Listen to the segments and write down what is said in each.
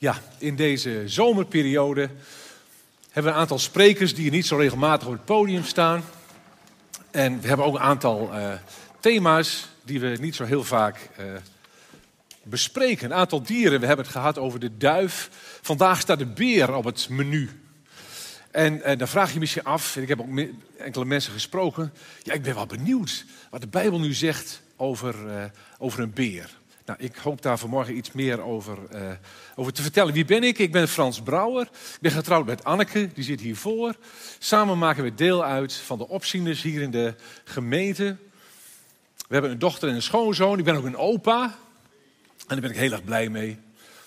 Ja, in deze zomerperiode hebben we een aantal sprekers die niet zo regelmatig op het podium staan. En we hebben ook een aantal uh, thema's die we niet zo heel vaak uh, bespreken. Een aantal dieren. We hebben het gehad over de duif. Vandaag staat de beer op het menu. En uh, dan vraag je misschien af, en ik heb ook enkele mensen gesproken. Ja, ik ben wel benieuwd wat de Bijbel nu zegt over, over een beer. Nou, ik hoop daar vanmorgen iets meer over, uh, over te vertellen. Wie ben ik? Ik ben Frans Brouwer. Ik ben getrouwd met Anneke, die zit hiervoor. Samen maken we deel uit van de opzieners hier in de gemeente. We hebben een dochter en een schoonzoon. Ik ben ook een opa. En daar ben ik heel erg blij mee.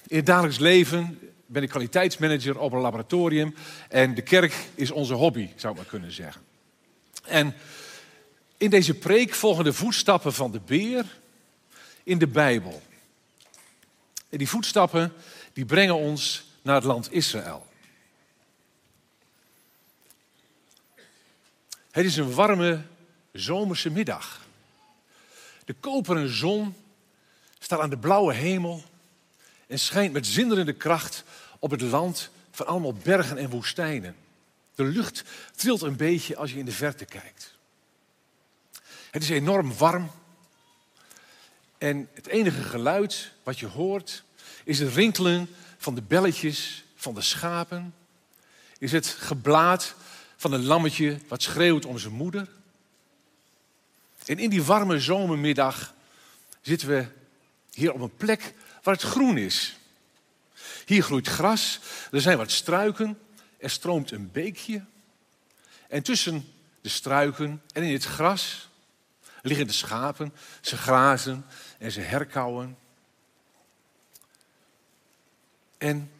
In het dagelijks leven ben ik kwaliteitsmanager op een laboratorium. En de kerk is onze hobby, zou ik maar kunnen zeggen. En in deze preek volgen de voetstappen van de beer in de Bijbel. En die voetstappen die brengen ons naar het land Israël. Het is een warme zomerse middag. De koperen zon staat aan de blauwe hemel en schijnt met zinderende kracht op het land van allemaal bergen en woestijnen. De lucht trilt een beetje als je in de verte kijkt. Het is enorm warm en het enige geluid wat je hoort is het rinkelen van de belletjes van de schapen. Is het geblaad van een lammetje wat schreeuwt om zijn moeder. En in die warme zomermiddag zitten we hier op een plek waar het groen is. Hier groeit gras, er zijn wat struiken, er stroomt een beekje. En tussen de struiken en in het gras liggen de schapen, ze grazen en ze herkauwen. En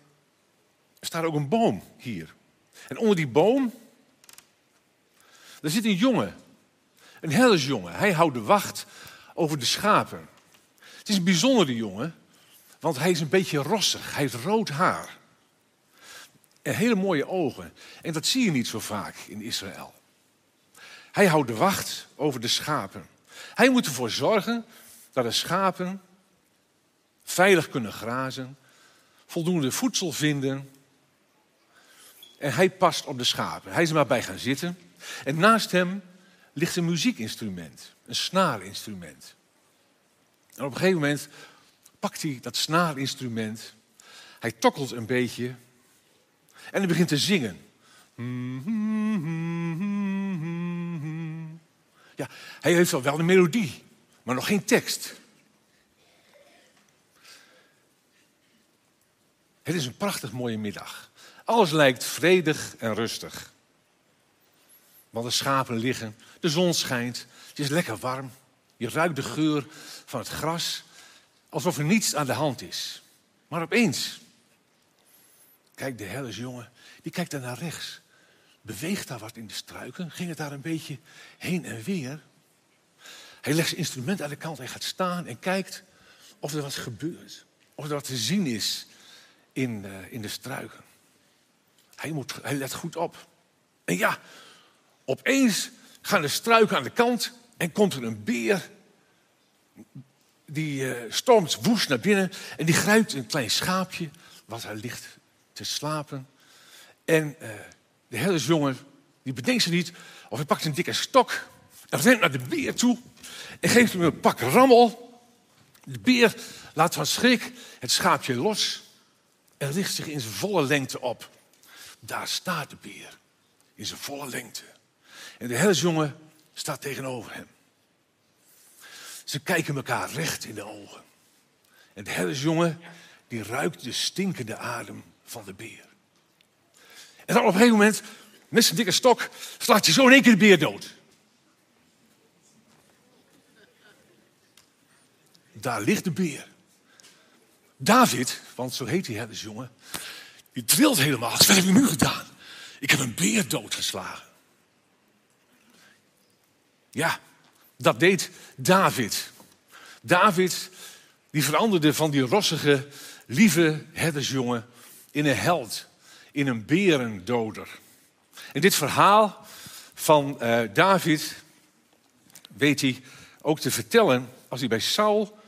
er staat ook een boom hier. En onder die boom, daar zit een jongen. Een herdersjongen. Hij houdt de wacht over de schapen. Het is een bijzondere jongen, want hij is een beetje rossig. Hij heeft rood haar. En hele mooie ogen. En dat zie je niet zo vaak in Israël. Hij houdt de wacht over de schapen. Hij moet ervoor zorgen dat de schapen veilig kunnen grazen, voldoende voedsel vinden. En hij past op de schapen. Hij is er maar bij gaan zitten. En naast hem ligt een muziekinstrument, een snaarinstrument. En op een gegeven moment pakt hij dat snaarinstrument. Hij tokkelt een beetje en hij begint te zingen. Ja, hij heeft wel een melodie, maar nog geen tekst. Het is een prachtig mooie middag. Alles lijkt vredig en rustig. Want de schapen liggen, de zon schijnt, het is lekker warm. Je ruikt de geur van het gras, alsof er niets aan de hand is. Maar opeens, kijk de herdersjongen, die kijkt daar naar rechts. Beweegt daar wat in de struiken? Ging het daar een beetje heen en weer? Hij legt zijn instrument aan de kant en gaat staan en kijkt of er wat gebeurt. Of er wat te zien is in, uh, in de struiken. Hij, moet, hij let goed op. En ja, opeens gaan de struiken aan de kant en komt er een beer. Die uh, stormt woest naar binnen en die grijpt een klein schaapje wat hij ligt te slapen. En uh, de herdersjongen, die bedenkt ze niet, of hij pakt een dikke stok en rent naar de beer toe en geeft hem een pak rammel. De beer laat van schrik het schaapje los en richt zich in zijn volle lengte op. Daar staat de beer, in zijn volle lengte. En de herdersjongen staat tegenover hem. Ze kijken elkaar recht in de ogen. En de herdersjongen, die ruikt de stinkende adem van de beer. En dan op een gegeven moment, met zijn dikke stok, slaat hij zo in één keer de beer dood. Daar ligt de beer. David, want zo heet die herdersjongen, die trilt helemaal. Wat heb ik nu gedaan? Ik heb een beer doodgeslagen. Ja, dat deed David. David, die veranderde van die rossige, lieve herdersjongen in een held, in een berendoder. En dit verhaal van uh, David weet hij ook te vertellen als hij bij Saul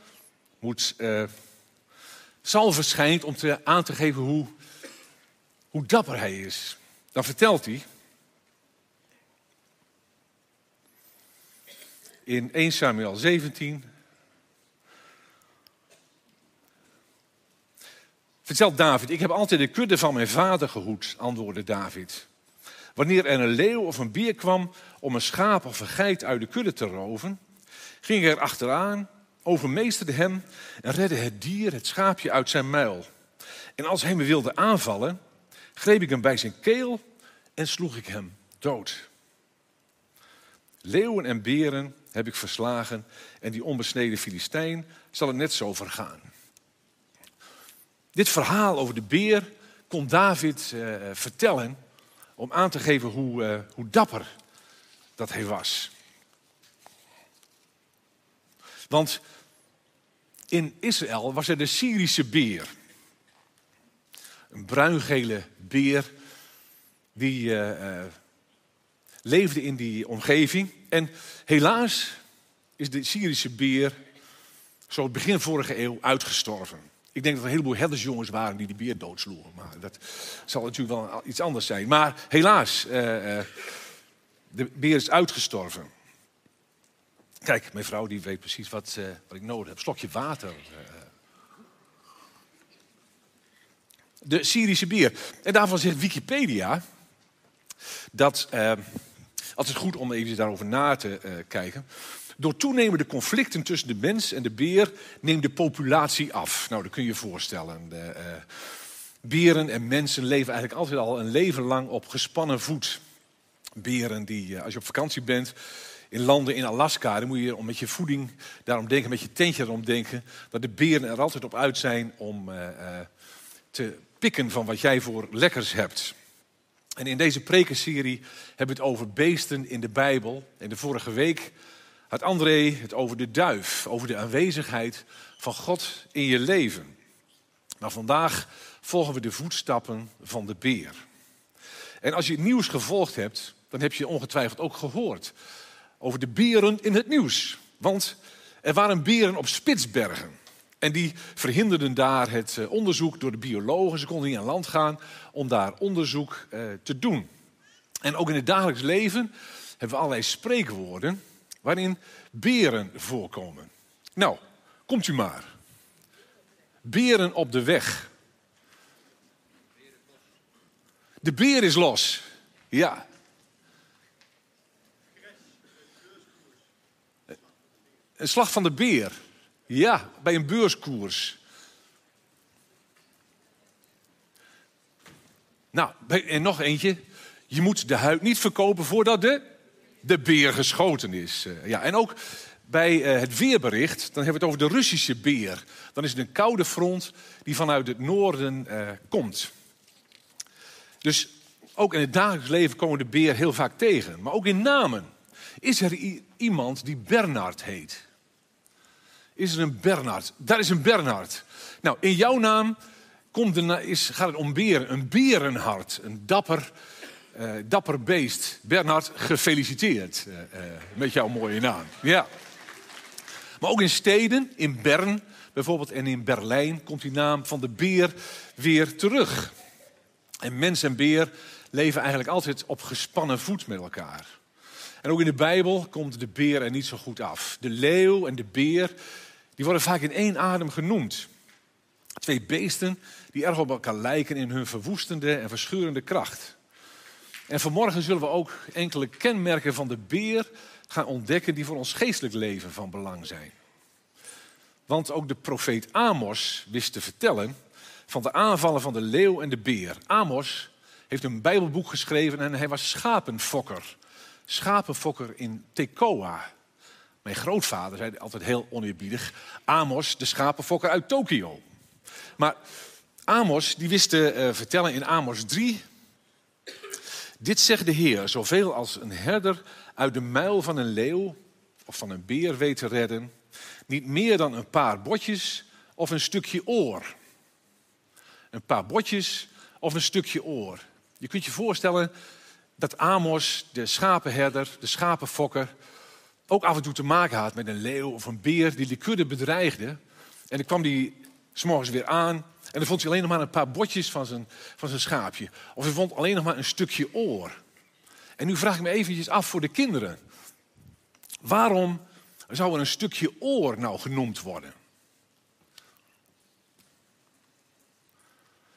moet, uh, Saul verschijnt om te, aan te geven hoe, hoe dapper hij is. Dan vertelt hij in 1 Samuel 17. Vertelt David, ik heb altijd de kudde van mijn vader gehoed, antwoordde David. Wanneer er een leeuw of een bier kwam om een schaap of een geit uit de kudde te roven, ging ik er achteraan, overmeesterde hem en redde het dier, het schaapje, uit zijn muil. En als hij me wilde aanvallen, greep ik hem bij zijn keel en sloeg ik hem dood. Leeuwen en beren heb ik verslagen en die onbesneden Filistijn zal het net zo vergaan. Dit verhaal over de beer kon David uh, vertellen om aan te geven hoe, uh, hoe dapper dat hij was. Want in Israël was er de Syrische beer. Een bruingele beer die uh, leefde in die omgeving. En helaas is de Syrische beer zo begin vorige eeuw uitgestorven. Ik denk dat er een heleboel herdersjongens waren die die beer doodsloegen. Maar dat zal natuurlijk wel iets anders zijn. Maar helaas, uh, de beer is uitgestorven. Kijk, mijn vrouw die weet precies wat, uh, wat ik nodig heb. Slokje water. De Syrische beer. En daarvan zegt Wikipedia dat altijd goed om even daarover na te uh, kijken. Door toenemende conflicten tussen de mens en de beer neemt de populatie af. Nou, dat kun je je voorstellen. De, uh, beren en mensen leven eigenlijk altijd al een leven lang op gespannen voet. Beren die, uh, als je op vakantie bent in landen in Alaska, dan moet je om met je voeding daarom denken, met je tentje erom denken, dat de beren er altijd op uit zijn om te pikken van wat jij voor lekkers hebt. En in deze prekenserie hebben we het over beesten in de Bijbel. En de vorige week had André het over de duif, over de aanwezigheid van God in je leven. Maar vandaag volgen we de voetstappen van de beer. En als je het nieuws gevolgd hebt, dan heb je ongetwijfeld ook gehoord over de beren in het nieuws. Want er waren beren op Spitsbergen. En die verhinderden daar het eh, onderzoek door de biologen. Ze konden niet aan land gaan om daar onderzoek eh, te doen. En ook in het dagelijks leven hebben we allerlei spreekwoorden waarin beren voorkomen. Nou, komt u maar. Beren op de weg. De beer is los. Ja. Een slag van de beer. Ja, bij een beurskoers. Nou, en nog eentje. Je moet de huid niet verkopen voordat de, de beer geschoten is. Eh, ja, en ook bij eh, het weerbericht, dan hebben we het over de Russische beer. Dan is het een koude front die vanuit het noorden uh, komt. Dus ook in het dagelijks leven komen we de beer heel vaak tegen. Maar ook in namen. Is er iemand die Bernard heet? is er een Bernard. Daar is een Bernard. Nou, in jouw naam komt de, is, gaat het om beren. Een berenhart. Een dapper, uh, dapper beest. Bernard, gefeliciteerd uh, uh, met jouw mooie naam. Ja. Maar ook in steden, in Bern bijvoorbeeld en in Berlijn, komt die naam van de beer weer terug. En mens en beer leven eigenlijk altijd op gespannen voet met elkaar. En ook in de Bijbel komt de beer er niet zo goed af. De leeuw en de beer die worden vaak in één adem genoemd. Twee beesten die erg op elkaar lijken in hun verwoestende en verschurende kracht. En vanmorgen zullen we ook enkele kenmerken van de beer gaan ontdekken die voor ons geestelijk leven van belang zijn. Want ook de profeet Amos wist te vertellen van de aanvallen van de leeuw en de beer. Amos heeft een Bijbelboek geschreven en hij was schapenfokker. Schapenfokker in Tekoa. Mijn grootvader zei altijd heel oneerbiedig: Amos, de schapenfokker uit Tokio. Maar Amos, die wist te uh, vertellen in Amos 3. Dit zegt de Heer: zoveel als een herder uit de muil van een leeuw of van een beer weet te redden, niet meer dan een paar botjes of een stukje oor. Een paar botjes of een stukje oor. Je kunt je voorstellen dat Amos, de schapenherder, de schapenfokker, ook af en toe te maken had met een leeuw of een beer die de kudde bedreigde. En dan kwam die s'morgens weer aan. En dan vond hij alleen nog maar een paar botjes van zijn, van zijn schaapje. Of hij vond alleen nog maar een stukje oor. En nu vraag ik me eventjes af voor de kinderen. Waarom zou er een stukje oor nou genoemd worden?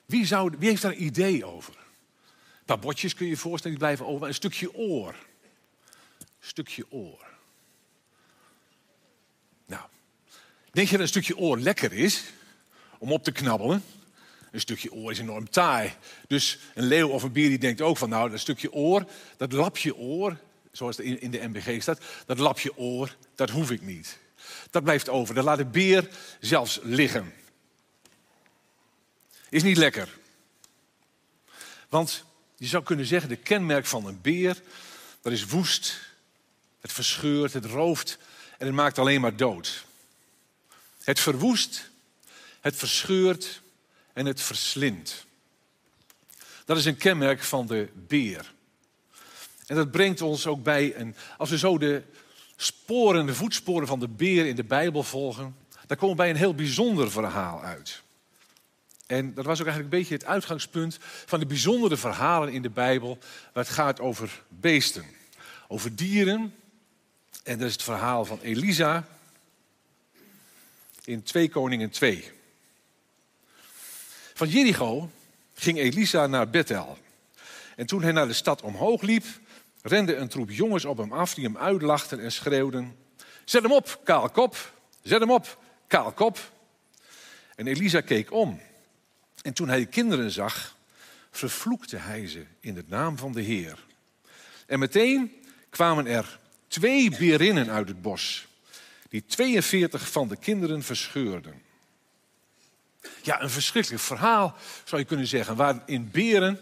Wie, zou, wie heeft daar een idee over? Paar botjes kun je je voorstellen, die blijven over. Een stukje oor. Een stukje oor. Nou, denk je dat een stukje oor lekker is om op te knabbelen? Een stukje oor is enorm taai. Dus een leeuw of een bier die denkt ook van nou, dat stukje oor, dat lapje oor, zoals het in de MBG staat, dat lapje oor, dat hoef ik niet. Dat blijft over. Dat laat de beer zelfs liggen. Is niet lekker. Want je zou kunnen zeggen, de kenmerk van een beer, dat is woest, het verscheurt, het rooft en het maakt alleen maar dood. Het verwoest, het verscheurt en het verslindt. Dat is een kenmerk van de beer. En dat brengt ons ook bij een. Als we zo de sporen, de voetsporen van de beer in de Bijbel volgen, dan komen we bij een heel bijzonder verhaal uit. En dat was ook eigenlijk een beetje het uitgangspunt van de bijzondere verhalen in de Bijbel, waar het gaat over beesten, over dieren. En dat is het verhaal van Elisa in 2 Koningen 2. Van Jericho ging Elisa naar Bethel. En toen hij naar de stad omhoog liep, rende een troep jongens op hem af die hem uitlachten en schreeuwden: Zet hem op, kaalkop! Zet hem op, kaalkop! En Elisa keek om. En toen hij de kinderen zag, vervloekte hij ze in de naam van de Heer. En meteen kwamen er twee berinnen uit het bos, die 42 van de kinderen verscheurden. Ja, een verschrikkelijk verhaal zou je kunnen zeggen, waarin beren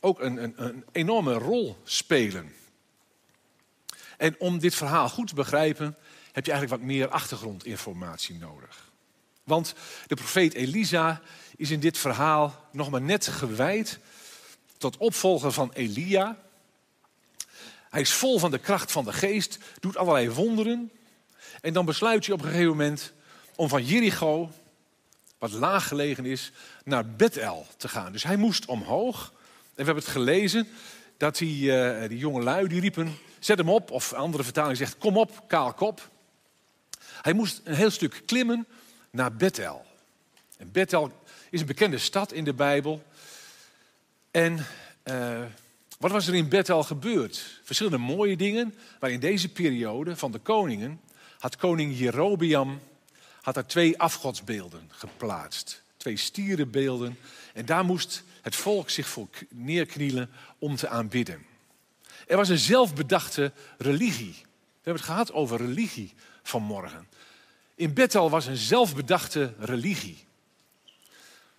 ook een, een, een enorme rol spelen. En om dit verhaal goed te begrijpen, heb je eigenlijk wat meer achtergrondinformatie nodig. Want de profeet Elisa is in dit verhaal nog maar net gewijd tot opvolger van Elia. Hij is vol van de kracht van de geest, doet allerlei wonderen. En dan besluit hij op een gegeven moment om van Jericho, wat laag gelegen is, naar Bethel te gaan. Dus hij moest omhoog. En we hebben het gelezen dat die, uh, jonge lui die riepen, zet hem op. Of andere vertaling zegt, kom op, kaal kop. Hij moest een heel stuk klimmen naar Bethel. En Bethel is een bekende stad in de Bijbel. En uh, wat was er in Bethel gebeurd? Verschillende mooie dingen, maar in deze periode van de koningen had koning Jerobeam had er twee afgodsbeelden geplaatst. Twee stierenbeelden. En daar moest het volk zich voor neerknielen om te aanbidden. Er was een zelfbedachte religie. We hebben het gehad over religie vanmorgen. In Bethel was een zelfbedachte religie.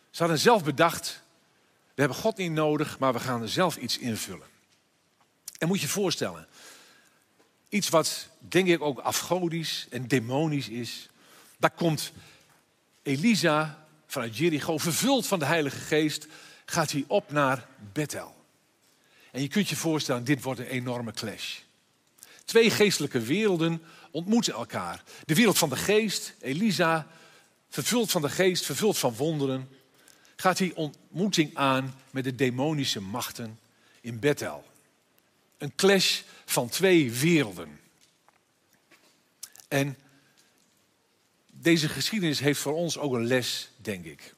Ze hadden zelf bedacht, we hebben God niet nodig, maar we gaan er zelf iets invullen. En moet je je voorstellen, iets wat denk ik ook afgodisch en demonisch is, daar komt Elisa vanuit Jericho, vervuld van de Heilige Geest, gaat hij op naar Bethel. En je kunt je voorstellen, dit wordt een enorme clash. Twee geestelijke werelden ontmoeten elkaar. De wereld van de geest, Elisa, vervuld van de geest, vervuld van wonderen, gaat hij ontmoeting aan met de demonische machten in Bethel. Een clash van twee werelden. En deze geschiedenis heeft voor ons ook een les, denk ik,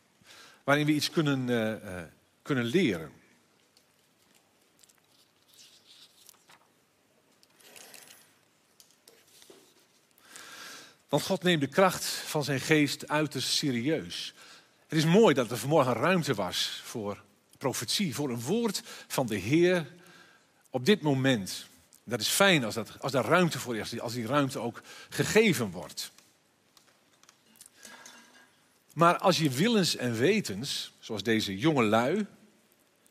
waarin we iets kunnen, uh, uh, kunnen leren. Want God neemt de kracht van zijn geest uiterst serieus. Het is mooi dat er vanmorgen ruimte was voor profetie, voor een woord van de Heer op dit moment. Dat is fijn als, dat, als daar ruimte voor is, als die ruimte ook gegeven wordt. Maar als je willens en wetens, zoals deze jonge lui,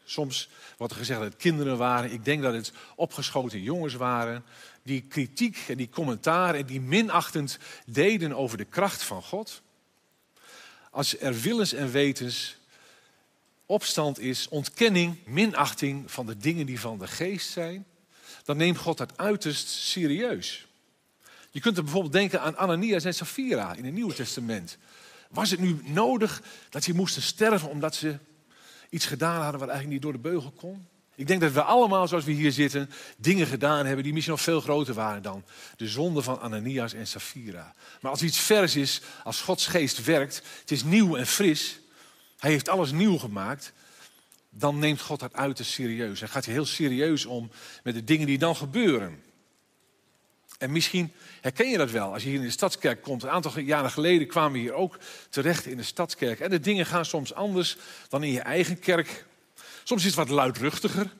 soms wordt er gezegd dat het kinderen waren, ik denk dat het opgeschoten jongens waren, die kritiek en die commentaar en die minachtend deden over de kracht van God. Als er willens en wetens opstand is, ontkenning, minachting van de dingen die van de geest zijn, dan neemt God dat uiterst serieus. Je kunt er bijvoorbeeld denken aan Ananias en Safira in het Nieuwe Testament. Was het nu nodig dat ze moesten sterven omdat ze iets gedaan hadden wat eigenlijk niet door de beugel kon? Ik denk dat we allemaal, zoals we hier zitten, dingen gedaan hebben die misschien nog veel groter waren dan de zonde van Ananias en Safira. Maar als iets vers is, als Gods geest werkt, het is nieuw en fris, hij heeft alles nieuw gemaakt, dan neemt God dat uiterst serieus. En gaat hij heel serieus om met de dingen die dan gebeuren. En misschien herken je dat wel als je hier in de stadskerk komt. Een aantal jaren geleden kwamen we hier ook terecht in de stadskerk. En de dingen gaan soms anders dan in je eigen kerk. Soms is het wat luidruchtiger.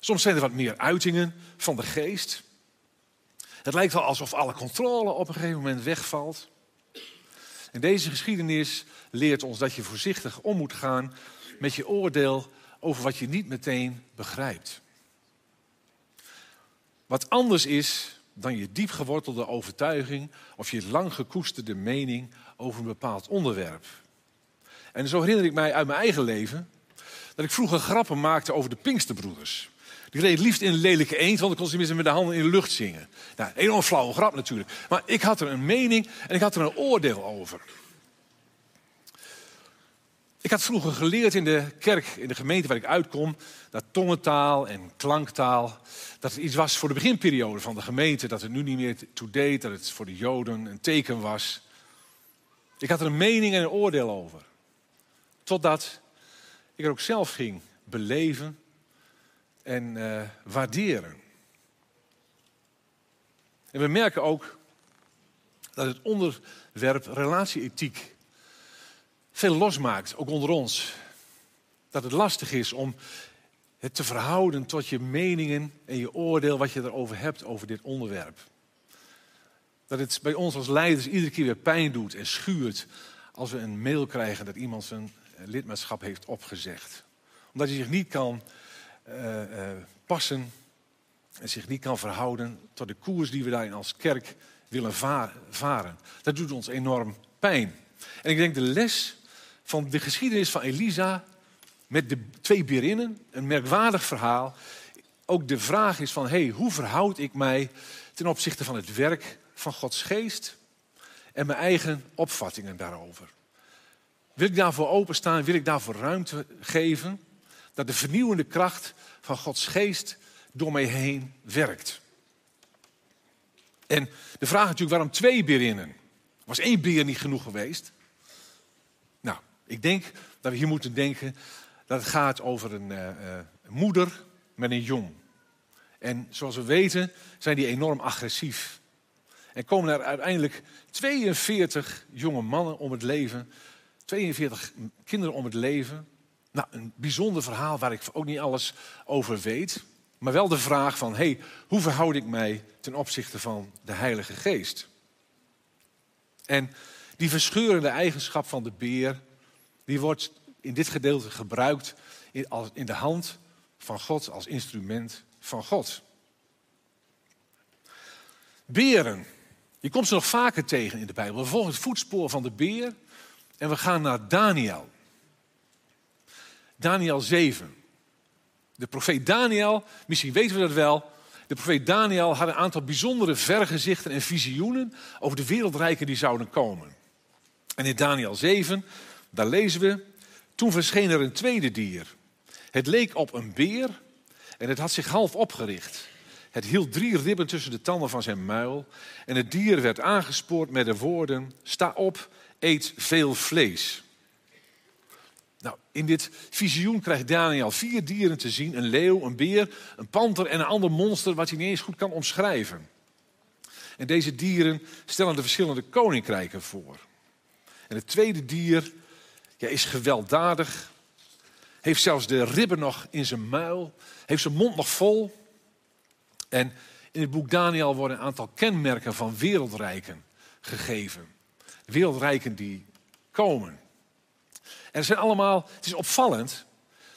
Soms zijn er wat meer uitingen van de geest. Het lijkt wel alsof alle controle op een gegeven moment wegvalt. En deze geschiedenis leert ons dat je voorzichtig om moet gaan met je oordeel over wat je niet meteen begrijpt. Wat anders is dan je diep gewortelde overtuiging of je lang gekoesterde mening over een bepaald onderwerp. En zo herinner ik mij uit mijn eigen leven dat ik vroeger grappen maakte over de Pinksterbroeders. Die reed liefst in een lelijke eend, want dan kon ze met de handen in de lucht zingen. Nou, een enorm flauwe grap natuurlijk. Maar ik had er een mening en ik had er een oordeel over. Ik had vroeger geleerd in de kerk, in de gemeente waar ik uitkom, dat tongentaal en klanktaal, dat het iets was voor de beginperiode van de gemeente, dat het nu niet meer to-date, dat het voor de Joden een teken was. Ik had er een mening en een oordeel over. Totdat ik er ook zelf ging beleven en uh, waarderen. En we merken ook dat het onderwerp relatieethiek veel losmaakt, ook onder ons. Dat het lastig is om het te verhouden tot je meningen en je oordeel wat je erover hebt over dit onderwerp. Dat het bij ons als leiders iedere keer weer pijn doet en schuurt als we een mail krijgen dat iemand zijn lidmaatschap heeft opgezegd. Omdat hij zich niet kan uh, uh, passen en zich niet kan verhouden tot de koers die we daarin als kerk willen varen. Dat doet ons enorm pijn. En ik denk de les van de geschiedenis van Elisa met de twee berinnen, een merkwaardig verhaal. Ook de vraag is van, hey, hoe verhoud ik mij ten opzichte van het werk van Gods geest en mijn eigen opvattingen daarover? Wil ik daarvoor openstaan? Wil ik daarvoor ruimte geven? Dat de vernieuwende kracht van Gods geest door mij heen werkt. En de vraag natuurlijk, waarom twee berinnen? Was één beer niet genoeg geweest? Nou, ik denk dat we hier moeten denken dat het gaat over een uh, moeder met een jong. En zoals we weten zijn die enorm agressief. En komen er uiteindelijk 42 jonge mannen om het leven 42 kinderen om het leven. Nou, een bijzonder verhaal waar ik ook niet alles over weet. Maar wel de vraag van, hey, hoe verhoud ik mij ten opzichte van de Heilige Geest? En die verscheurende eigenschap van de beer, die wordt in dit gedeelte gebruikt in de hand van God als instrument van God. Beren, je komt ze nog vaker tegen in de Bijbel. We volgen het voetspoor van de beer en we gaan naar Daniel. Daniel 7. De profeet Daniel, misschien weten we dat wel. De profeet Daniel had een aantal bijzondere vergezichten en visioenen over de wereldrijken die zouden komen. En in Daniel 7, daar lezen we, toen verscheen er een tweede dier. Het leek op een beer en het had zich half opgericht. Het hield drie ribben tussen de tanden van zijn muil. En het dier werd aangespoord met de woorden: Sta op eet veel vlees. Nou, in dit visioen krijgt Daniel vier dieren te zien: een leeuw, een beer, een panter en een ander monster wat hij niet eens goed kan omschrijven. En deze dieren stellen de verschillende koninkrijken voor. En het tweede dier ja, is gewelddadig, heeft zelfs de ribben nog in zijn muil, heeft zijn mond nog vol. En in het boek Daniel worden een aantal kenmerken van wereldrijken gegeven wereldrijken die komen. En het zijn allemaal, het is opvallend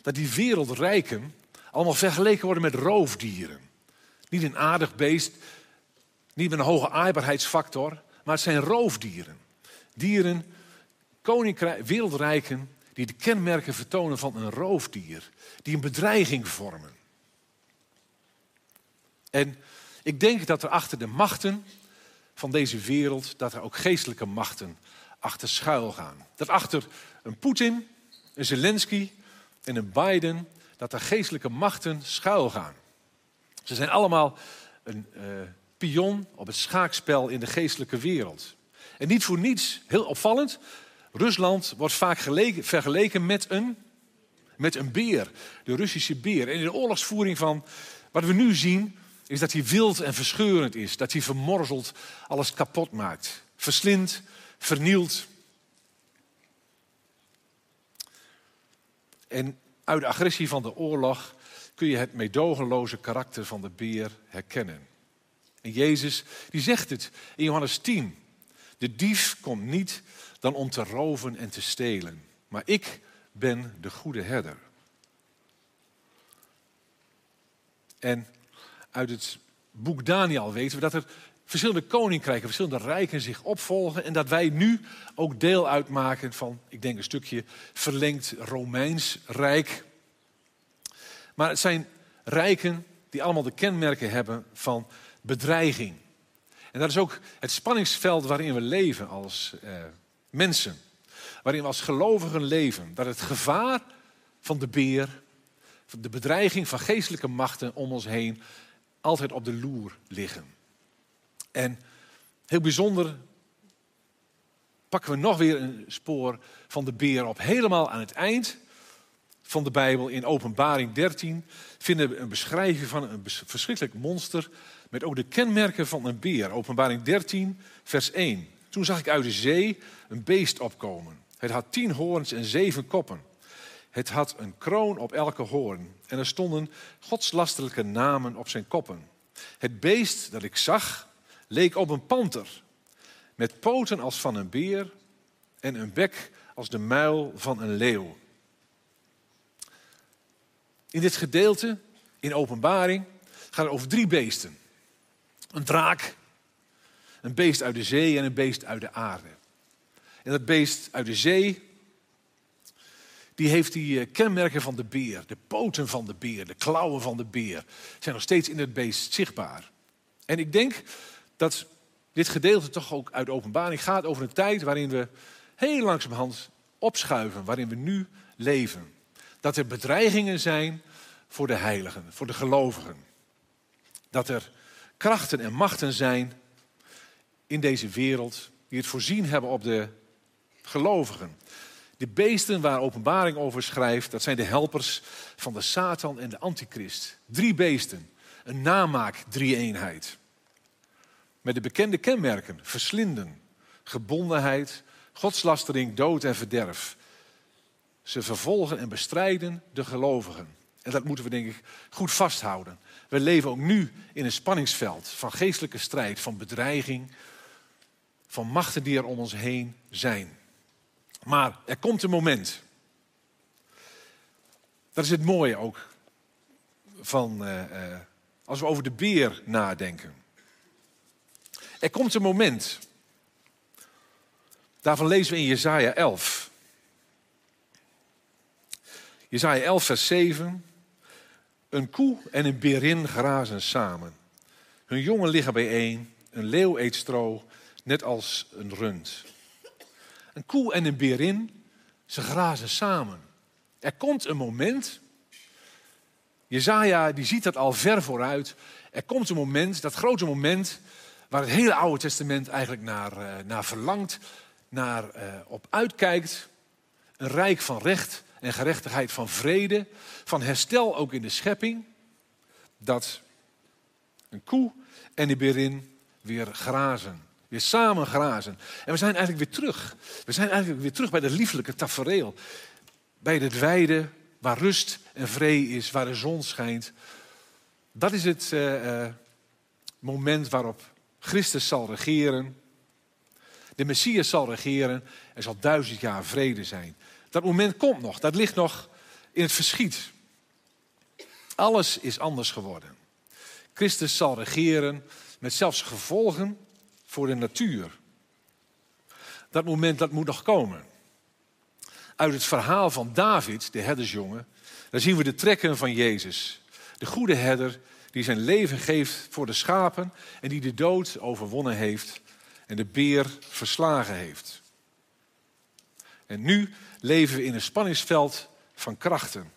dat die wereldrijken allemaal vergeleken worden met roofdieren. Niet een aardig beest, niet met een hoge aaibaarheidsfactor, maar het zijn roofdieren. Dieren, koninkrijk, wereldrijken die de kenmerken vertonen van een roofdier, die een bedreiging vormen. En ik denk dat er achter de machten van deze wereld, dat er ook geestelijke machten achter schuilgaan. Dat achter een Poetin, een Zelensky en een Biden, dat er geestelijke machten schuilgaan. Ze zijn allemaal een uh, pion op het schaakspel in de geestelijke wereld. En niet voor niets, heel opvallend, Rusland wordt vaak vergeleken met een, met een beer, de Russische beer. En in de oorlogsvoering van wat we nu zien, is dat hij wild en verscheurend is. Dat hij vermorzelt, alles kapot maakt. Verslindt, vernielt. En uit de agressie van de oorlog kun je het meedogenloze karakter van de beer herkennen. En Jezus, die zegt het in Johannes 10. De dief komt niet dan om te roven en te stelen. Maar ik ben de goede herder. En uit het boek Daniel weten we dat er verschillende koninkrijken, verschillende rijken zich opvolgen. En dat wij nu ook deel uitmaken van, ik denk een stukje verlengd Romeins Rijk. Maar het zijn rijken die allemaal de kenmerken hebben van bedreiging. En dat is ook het spanningsveld waarin we leven als eh, mensen. Waarin we als gelovigen leven. Dat het gevaar van de beer, de bedreiging van geestelijke machten om ons heen altijd op de loer liggen. En heel bijzonder pakken we nog weer een spoor van de beer op. Helemaal aan het eind van de Bijbel, in Openbaring 13, vinden we een beschrijving van een verschrikkelijk monster met ook de kenmerken van een beer. Openbaring 13, vers 1. Toen zag ik uit de zee een beest opkomen. Het had tien hoorns en zeven koppen. Het had een kroon op elke hoorn en er stonden godslastelijke namen op zijn koppen. Het beest dat ik zag leek op een panter, met poten als van een beer en een bek als de muil van een leeuw. In dit gedeelte, in openbaring, gaat het over drie beesten. Een draak, een beest uit de zee en een beest uit de aarde. En dat beest uit de zee, die heeft die eh, kenmerken van de beer, de poten van de beer, de klauwen van de beer, zijn nog steeds in het beest zichtbaar. En ik denk dat dit gedeelte toch ook uit openbaring gaat over een tijd waarin we heel langzamerhand opschuiven, waarin we nu leven. Dat er bedreigingen zijn voor de heiligen, voor de gelovigen. Dat er krachten en machten zijn in deze wereld die het voorzien hebben op de gelovigen. De beesten waar openbaring over schrijft, dat zijn de helpers van de Satan en de Antichrist. Drie beesten, een namaak drie-eenheid. Met de bekende kenmerken, verslinden, gebondenheid, godslastering, dood en verderf. Ze vervolgen en bestrijden de gelovigen. En dat moeten we denk ik goed vasthouden. We leven ook nu in een spanningsveld van geestelijke strijd, van bedreiging, van machten die er om ons heen zijn. Maar er komt een moment. Dat is het mooie ook van uh, uh, als we over de beer nadenken. Er komt een moment. Daarvan lezen we in Jesaja 11. Jesaja 11 vers 7. Een koe en een berin grazen samen. Hun jongen liggen bijeen. Een leeuw eet stro, net als een rund. Een koe en een berin, ze grazen samen. Er komt een moment, Jezaja die ziet dat al ver vooruit. Er komt een moment, dat grote moment, waar het hele Oude Testament eigenlijk naar, uh, naar verlangt, naar uh, op uitkijkt. Een rijk van recht en gerechtigheid, van vrede, van herstel ook in de schepping. Dat een koe en een berin weer grazen. Weer samen grazen. En we zijn eigenlijk weer terug. We zijn eigenlijk weer terug bij de lieflijke tafereel. Bij het weide waar rust en vrede is, waar de zon schijnt. Dat is het uh, uh, moment waarop Christus zal regeren. De Messias zal regeren. Er zal duizend jaar vrede zijn. Dat moment komt nog. Dat ligt nog in het verschiet. Alles is anders geworden. Christus zal regeren met zelfs gevolgen voor de natuur. Dat moment dat moet nog komen. Uit het verhaal van David, de herdersjongen, daar zien we de trekken van Jezus. De goede herder die zijn leven geeft voor de schapen en die de dood overwonnen heeft en de beer verslagen heeft. En nu leven we in een spanningsveld van krachten.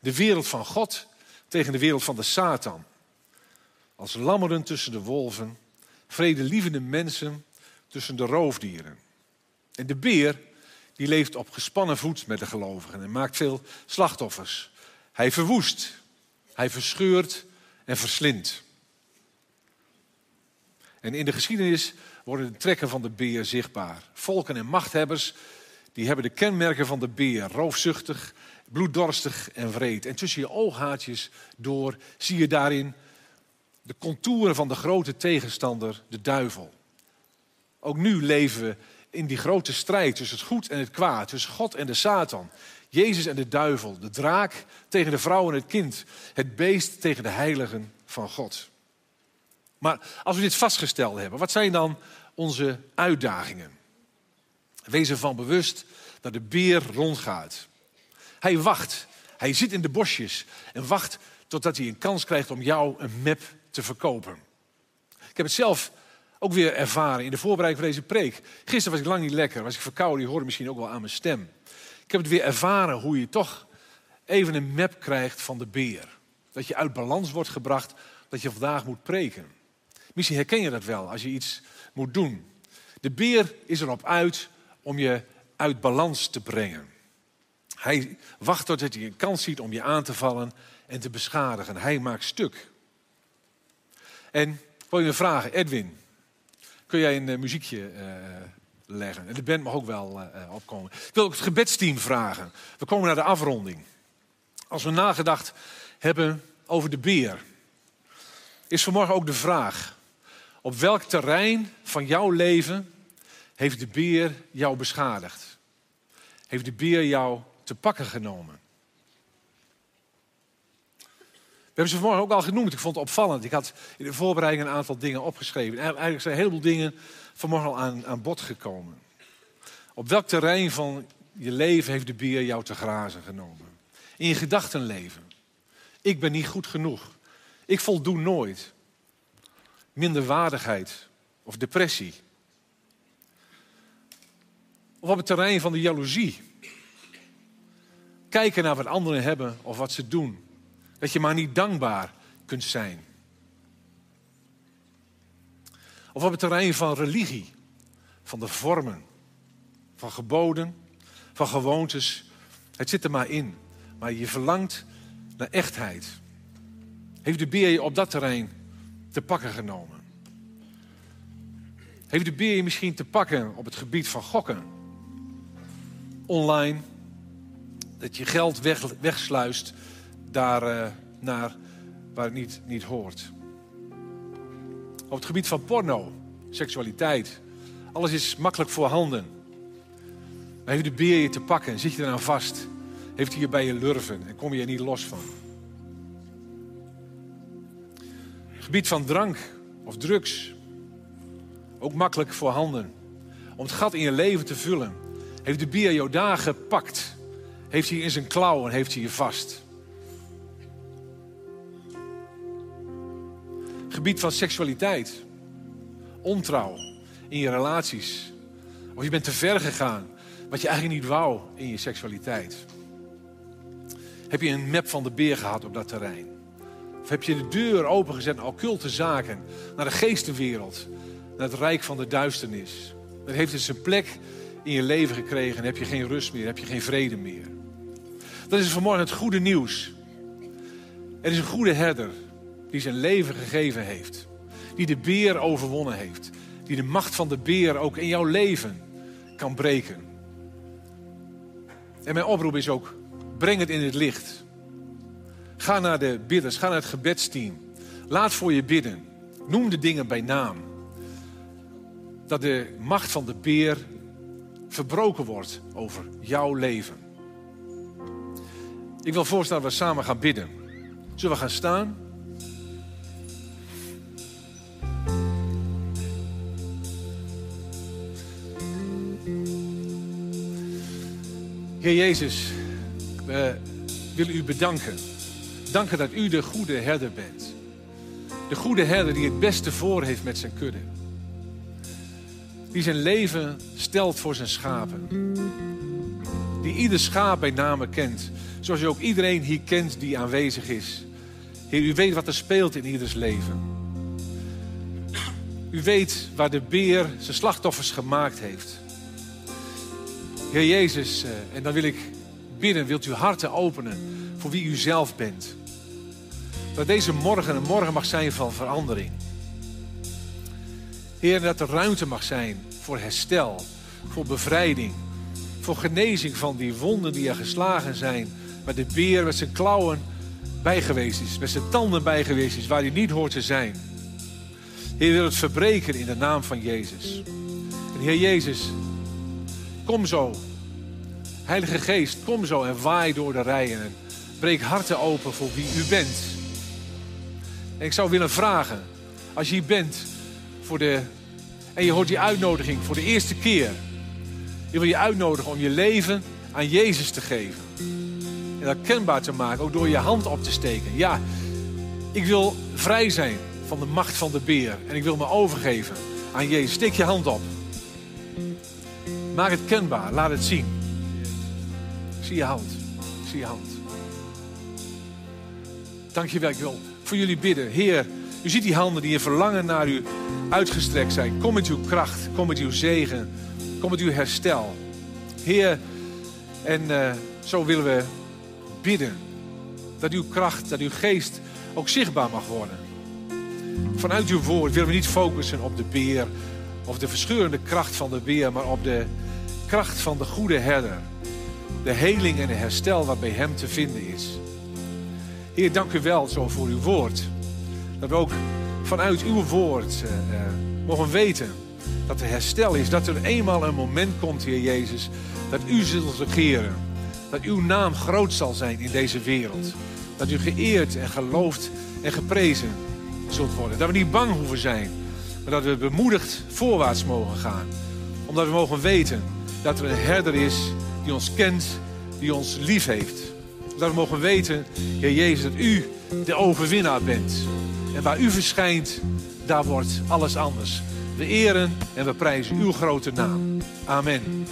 De wereld van God tegen de wereld van de Satan. Als lammeren tussen de wolven, vredelievende mensen tussen de roofdieren. En de beer die leeft op gespannen voet met de gelovigen en maakt veel slachtoffers. Hij verwoest, hij verscheurt en verslindt. En in de geschiedenis worden de trekken van de beer zichtbaar. Volken en machthebbers die hebben de kenmerken van de beer. Roofzuchtig, bloeddorstig en wreed. En tussen je ooghaatjes door zie je daarin de contouren van de grote tegenstander, de duivel. Ook nu leven we in die grote strijd tussen het goed en het kwaad, tussen God en de Satan. Jezus en de duivel, de draak tegen de vrouw en het kind, het beest tegen de heiligen van God. Maar als we dit vastgesteld hebben, wat zijn dan onze uitdagingen? Wees ervan bewust dat de beer rondgaat. Hij wacht, hij zit in de bosjes en wacht totdat hij een kans krijgt om jou een map te verkopen. Ik heb het zelf ook weer ervaren in de voorbereiding van deze preek. Gisteren was ik lang niet lekker, was ik verkouden, je hoorde misschien ook wel aan mijn stem. Ik heb het weer ervaren hoe je toch even een map krijgt van de beer. Dat je uit balans wordt gebracht, dat je vandaag moet preken. Misschien herken je dat wel als je iets moet doen. De beer is erop uit om je uit balans te brengen. Hij wacht totdat hij een kans ziet om je aan te vallen en te beschadigen. Hij maakt stuk. En wil je vragen, Edwin, kun jij een uh, muziekje uh, leggen? En de band mag ook wel uh, opkomen. Ik wil ook het gebedsteam vragen. We komen naar de afronding. Als we nagedacht hebben over de beer, is vanmorgen ook de vraag: op welk terrein van jouw leven heeft de beer jou beschadigd? Heeft de beer jou te pakken genomen? We hebben ze vanmorgen ook al genoemd. Ik vond het opvallend. Ik had in de voorbereiding een aantal dingen opgeschreven. Eigenlijk zijn een heleboel dingen vanmorgen al aan, aan bod gekomen. Op welk terrein van je leven heeft de beer jou te grazen genomen? In je gedachtenleven. Ik ben niet goed genoeg. Ik voldoe nooit. Minderwaardigheid of depressie. Of op het terrein van de jaloezie. Kijken naar wat anderen hebben of wat ze doen. Dat je maar niet dankbaar kunt zijn. Of op het terrein van religie, van de vormen, van geboden, van gewoontes. Het zit er maar in. Maar je verlangt naar echtheid. Heeft de beer je op dat terrein te pakken genomen? Heeft de beer je misschien te pakken op het gebied van gokken? Online, dat je geld weg, wegsluist daar uh, naar waar het niet, niet hoort. Op het gebied van porno, seksualiteit, alles is makkelijk voorhanden. Maar heeft de beer je te pakken, zit je eraan vast, heeft hij je bij je lurven en kom je er niet los van. Het gebied van drank of drugs, ook makkelijk voorhanden. Om het gat in je leven te vullen, heeft de beer jou daar gepakt. Heeft hij in zijn klauwen, heeft hij je vast. Gebied van seksualiteit, ontrouw in je relaties. Of je bent te ver gegaan, wat je eigenlijk niet wou in je seksualiteit. Heb je een map van de beer gehad op dat terrein? Of heb je de deur opengezet naar occulte zaken, naar de geestenwereld, naar het rijk van de duisternis? Dan heeft het zijn plek in je leven gekregen en heb je geen rust meer, heb je geen vrede meer. Dat is vanmorgen het goede nieuws. Er is een goede herder die zijn leven gegeven heeft. Die de beer overwonnen heeft. Die de macht van de beer ook in jouw leven kan breken. En mijn oproep is ook, breng het in het licht. Ga naar de bidders, ga naar het gebedsteam. Laat voor je bidden. Noem de dingen bij naam. Dat de macht van de beer verbroken wordt over jouw leven. Ik wil voorstellen dat we samen gaan bidden. Zullen we gaan staan? Heer Jezus, we willen u bedanken. Danken dat u de goede herder bent. De goede herder die het beste voor heeft met zijn kudde. Die zijn leven stelt voor zijn schapen. die ieder schaap bij name kent. Zoals u ook iedereen hier kent die aanwezig is. Heer, u weet wat er speelt in ieders leven. U weet waar de beer zijn slachtoffers gemaakt heeft. Heer Jezus, eh, en dan wil ik bidden, wilt u harten openen voor wie u zelf bent. Dat deze morgen een morgen mag zijn van verandering. Heer, dat er ruimte mag zijn voor herstel, voor bevrijding, voor genezing van die wonden die er geslagen zijn, waar de beer met zijn klauwen bij geweest is, met zijn tanden bij geweest is, waar hij niet hoort te zijn. Heer, wil het verbreken in de naam van Jezus. En Heer Jezus, kom zo. Heilige Geest, kom zo en waai door de rijen en breek harten open voor wie u bent. En ik zou willen vragen, als je hier bent voor de, en je hoort die uitnodiging voor de eerste keer. Je wil je uitnodigen om je leven aan Jezus te geven. En dat kenbaar te maken, ook door je hand op te steken. Ja, ik wil vrij zijn van de macht van de beer. En ik wil me overgeven aan Jezus. Steek je hand op. Maak het kenbaar, laat het zien. Zie je hand. Zie je hand. Dankjewel, ik wil voor jullie bidden. Heer, u ziet die handen die in verlangen naar u uitgestrekt zijn. Kom met uw kracht, kom met uw zegen, kom met uw herstel. Heer, en uh, zo willen we bidden dat uw kracht, dat uw geest ook zichtbaar mag worden. Vanuit uw woord willen we niet focussen op de beer of de verscheurende kracht van de beer, maar op de kracht van de goede herder. De heling en de herstel wat bij hem te vinden is. Heer, dank u wel zo voor uw woord. Dat we ook vanuit uw woord uh, uh, mogen weten dat er herstel is. Dat er eenmaal een moment komt, Heer Jezus, dat u zult regeren. Dat uw naam groot zal zijn in deze wereld. Dat u geëerd en geloofd en geprezen zult worden. Dat we niet bang hoeven zijn, maar dat we bemoedigd voorwaarts mogen gaan. Omdat we mogen weten dat er een herder is die ons kent, die ons lief heeft. Dat we mogen weten, Heer Jezus, dat u de overwinnaar bent. En waar u verschijnt, daar wordt alles anders. We eren en we prijzen uw grote naam. Amen.